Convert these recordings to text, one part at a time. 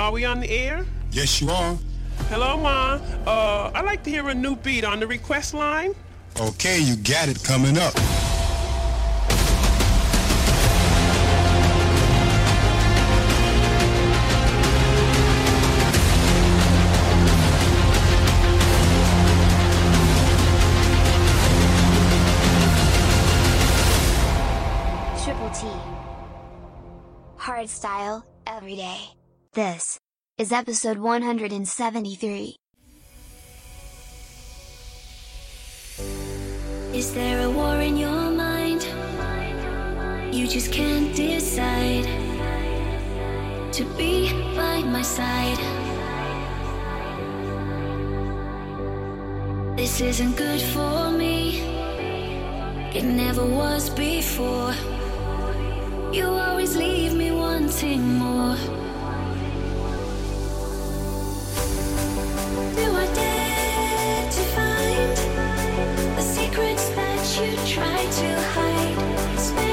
Are we on the air? Yes, you are. Hello, Ma. Uh, I'd like to hear a new beat on the request line. Okay, you got it coming up. Triple T. Hardstyle, every day. This is episode 173. Is there a war in your mind? You just can't decide to be by my side. This isn't good for me. It never was before. You always leave me wanting more. Secrets that you try to hide?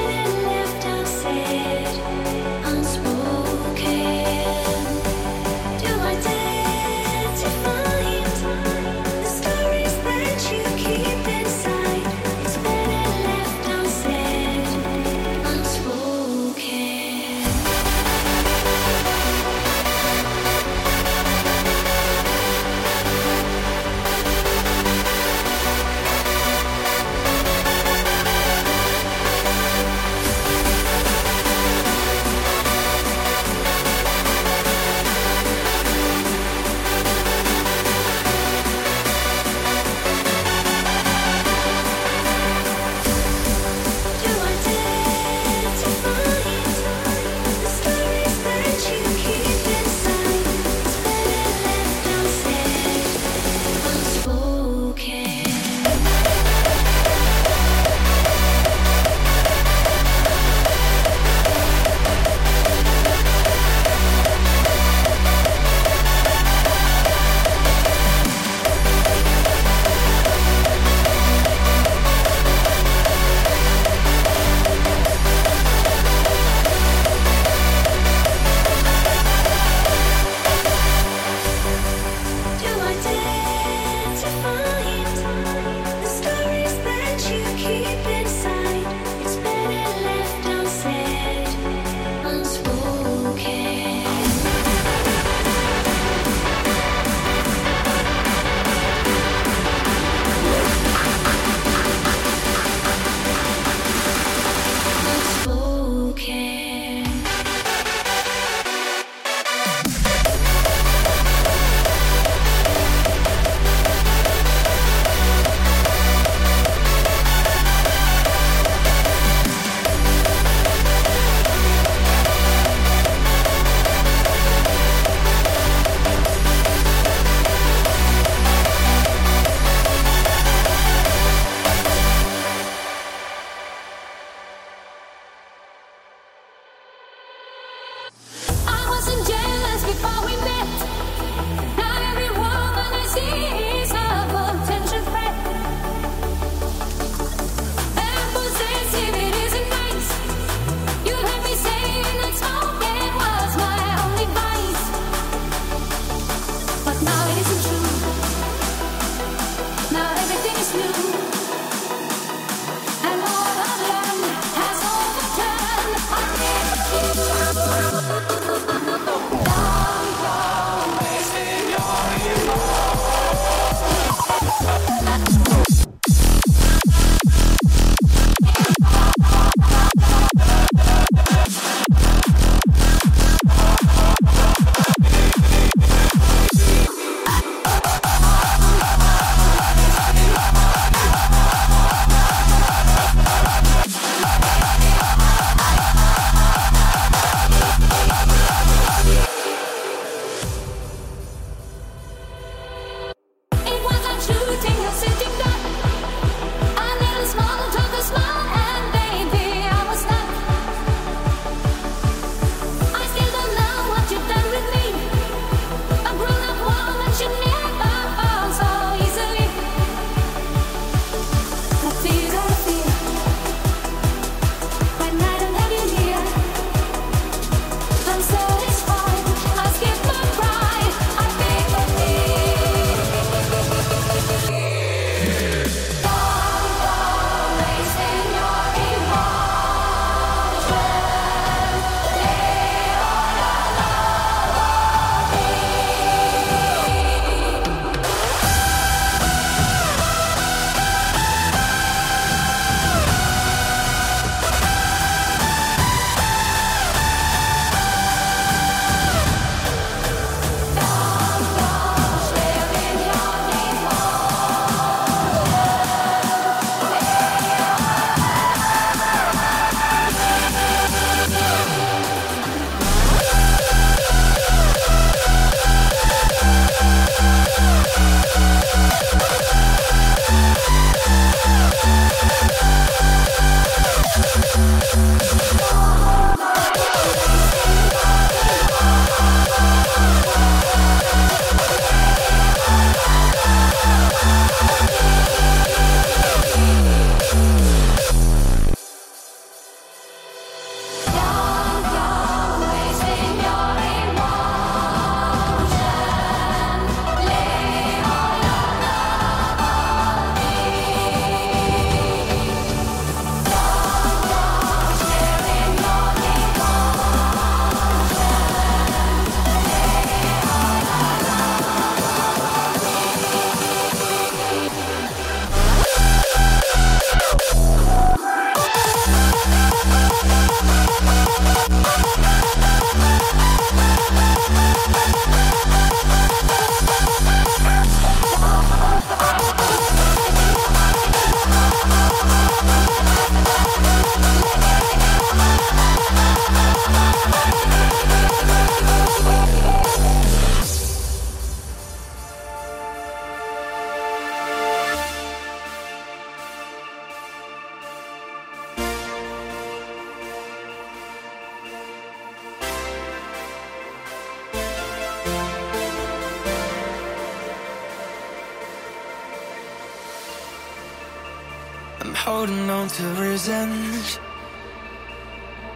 holding on to reasons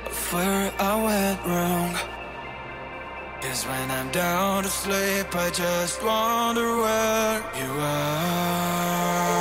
of where I went wrong. Cause when I'm down to sleep, I just wonder where you are.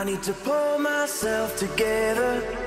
I need to pull myself together.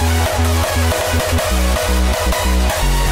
Thank you.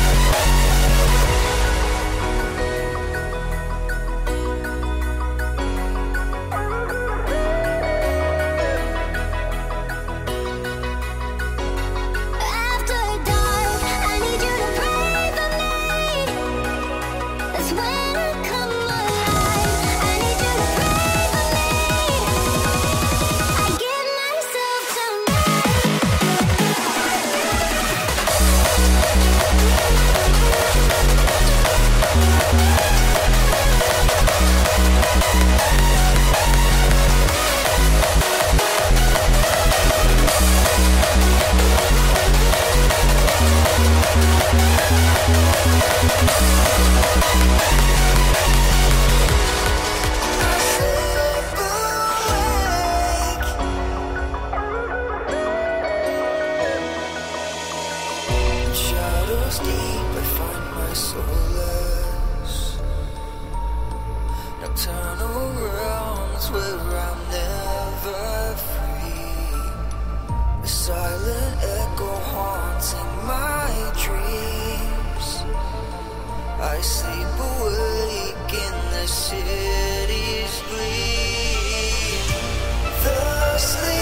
I sleep awake in the city's gleam. The sleepless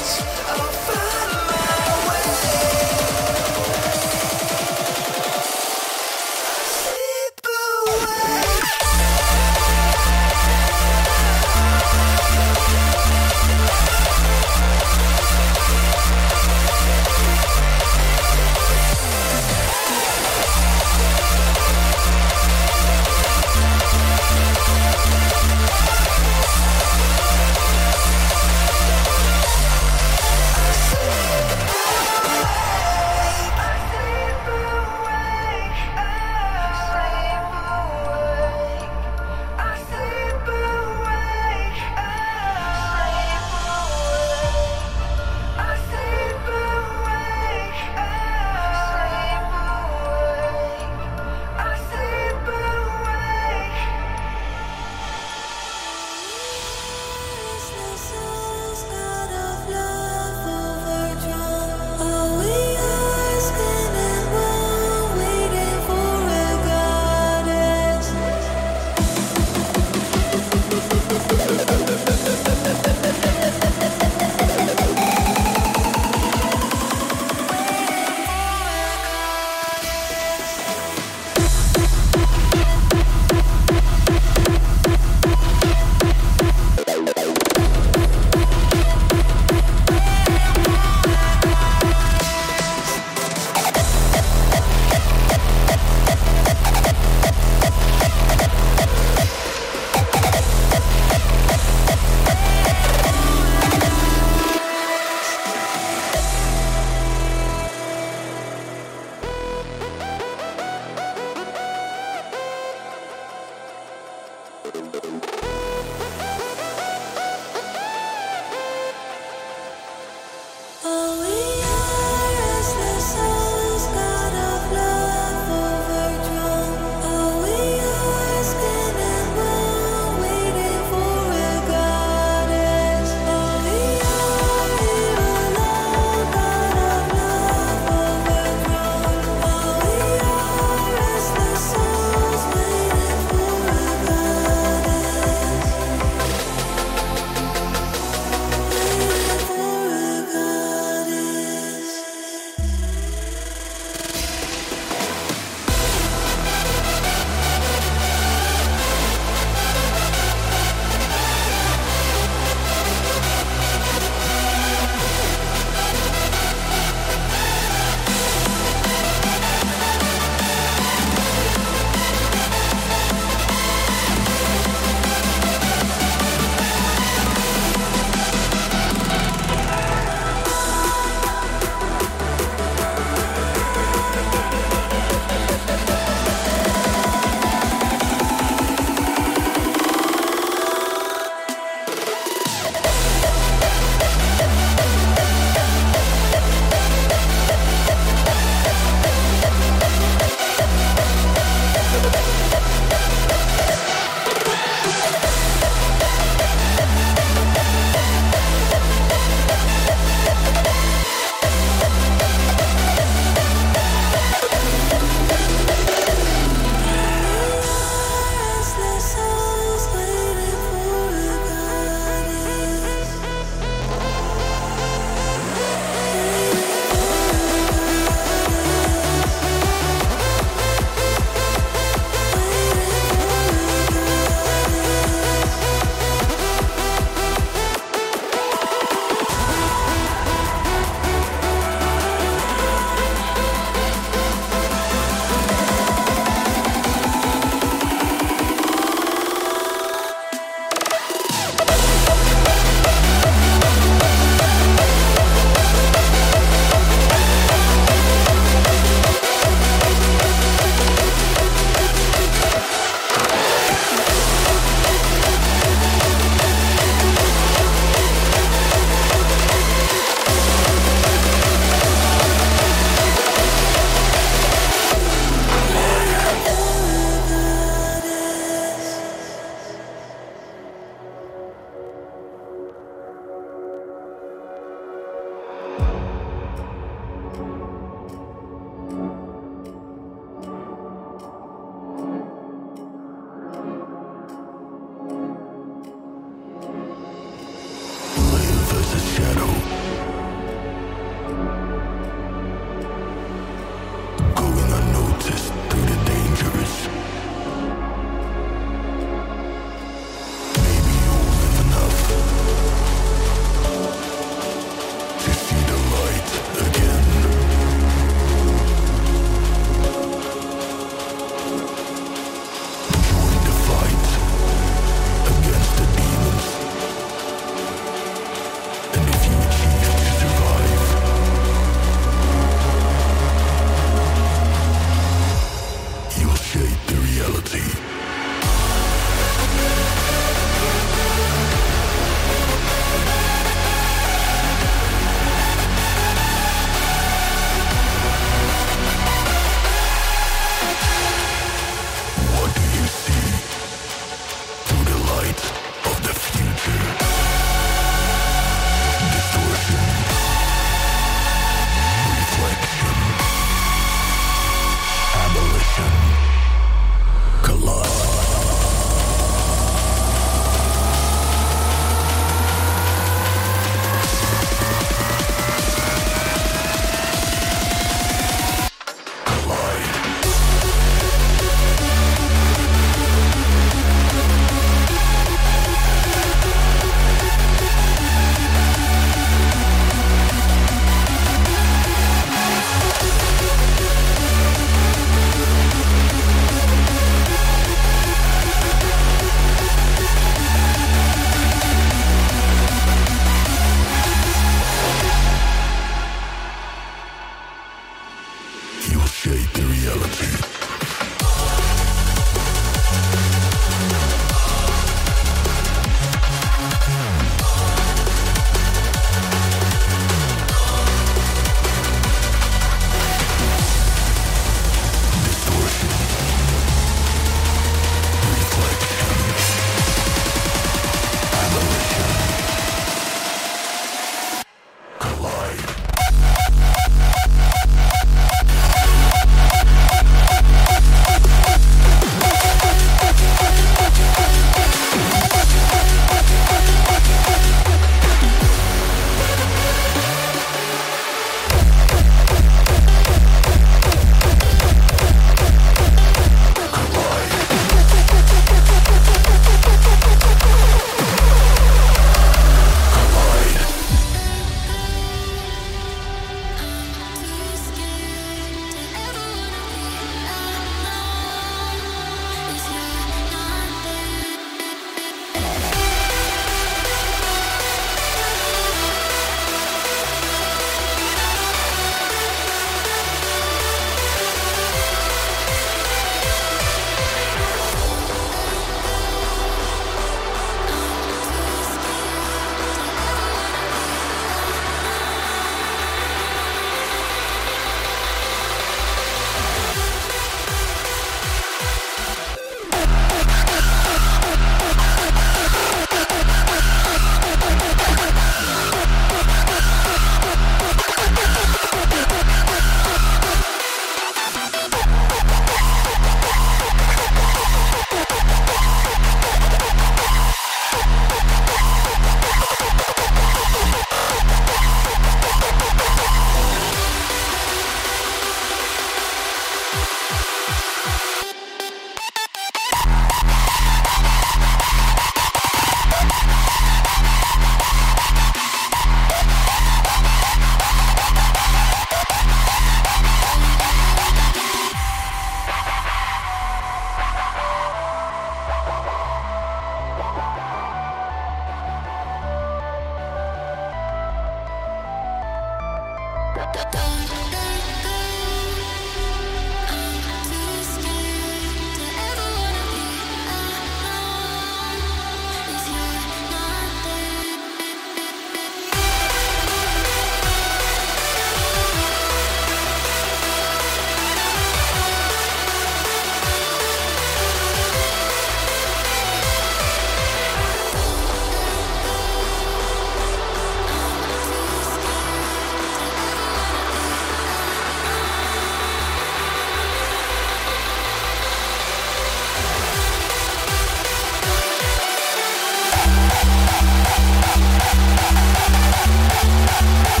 Thank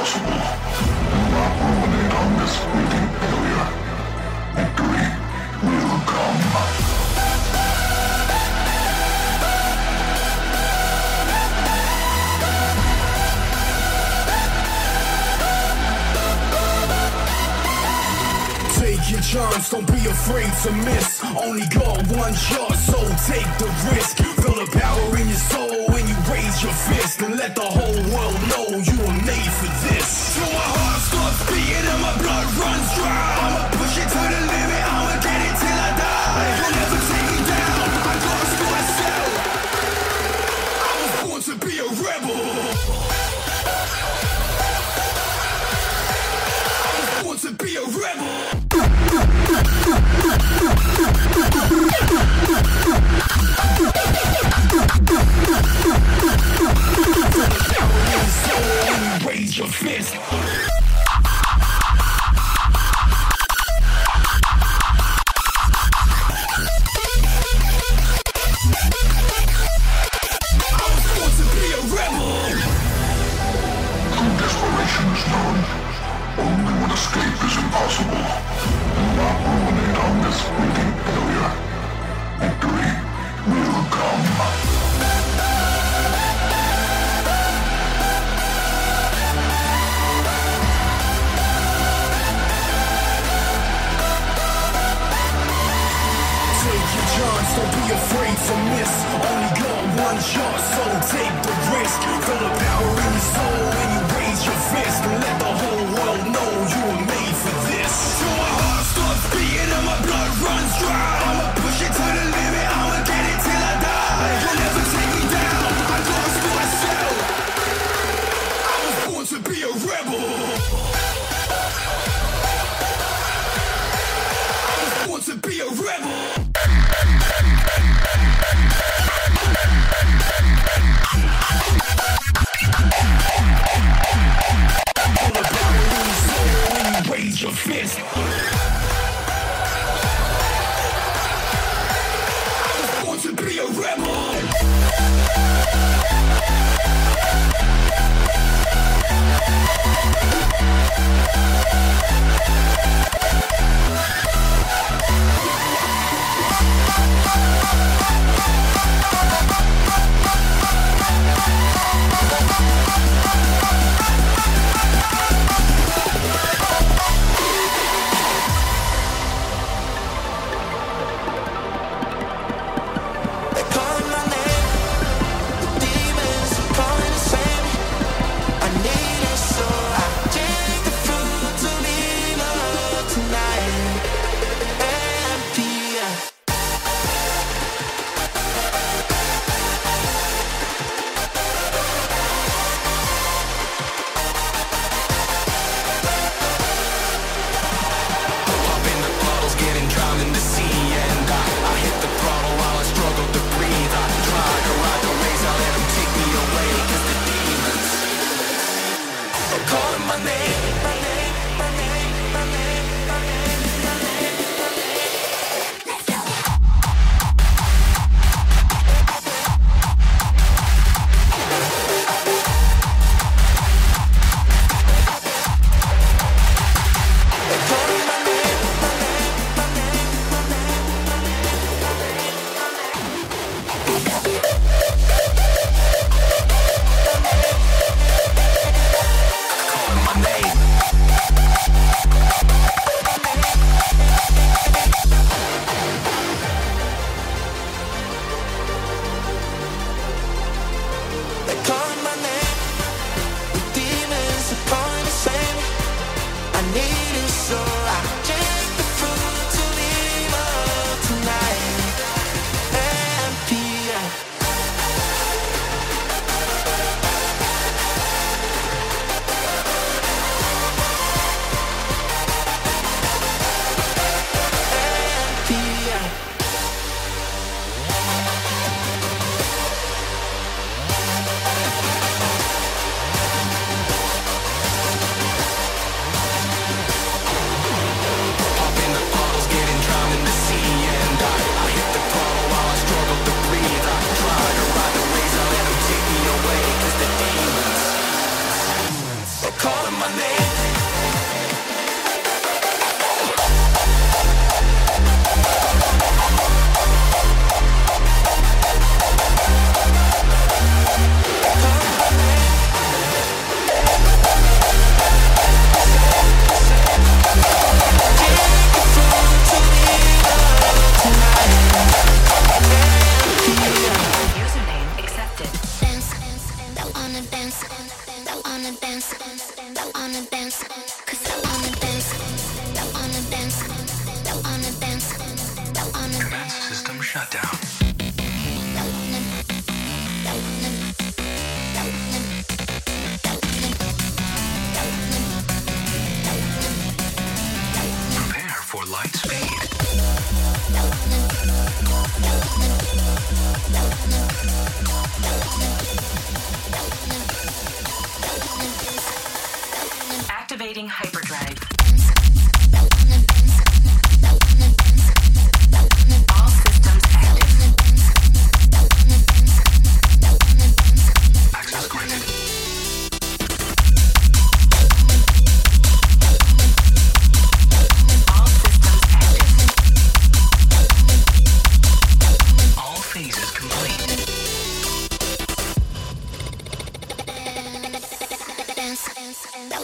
possible. Do not ruminate on this fleeting failure. Victory will come. your chance, don't be afraid to miss. Only got one shot, so take the risk. Feel the power in your soul Raise your fist and let the whole world know you were made for this. Till my heart starts beating and my blood runs dry. I'ma push it to the limit.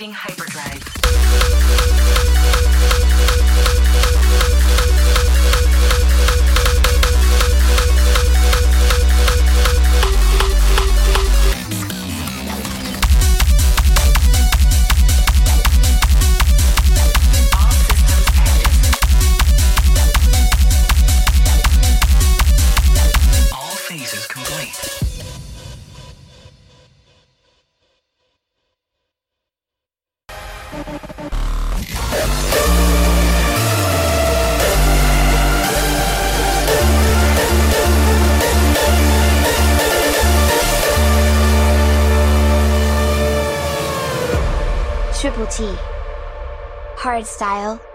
Activating hyperdrive. Triple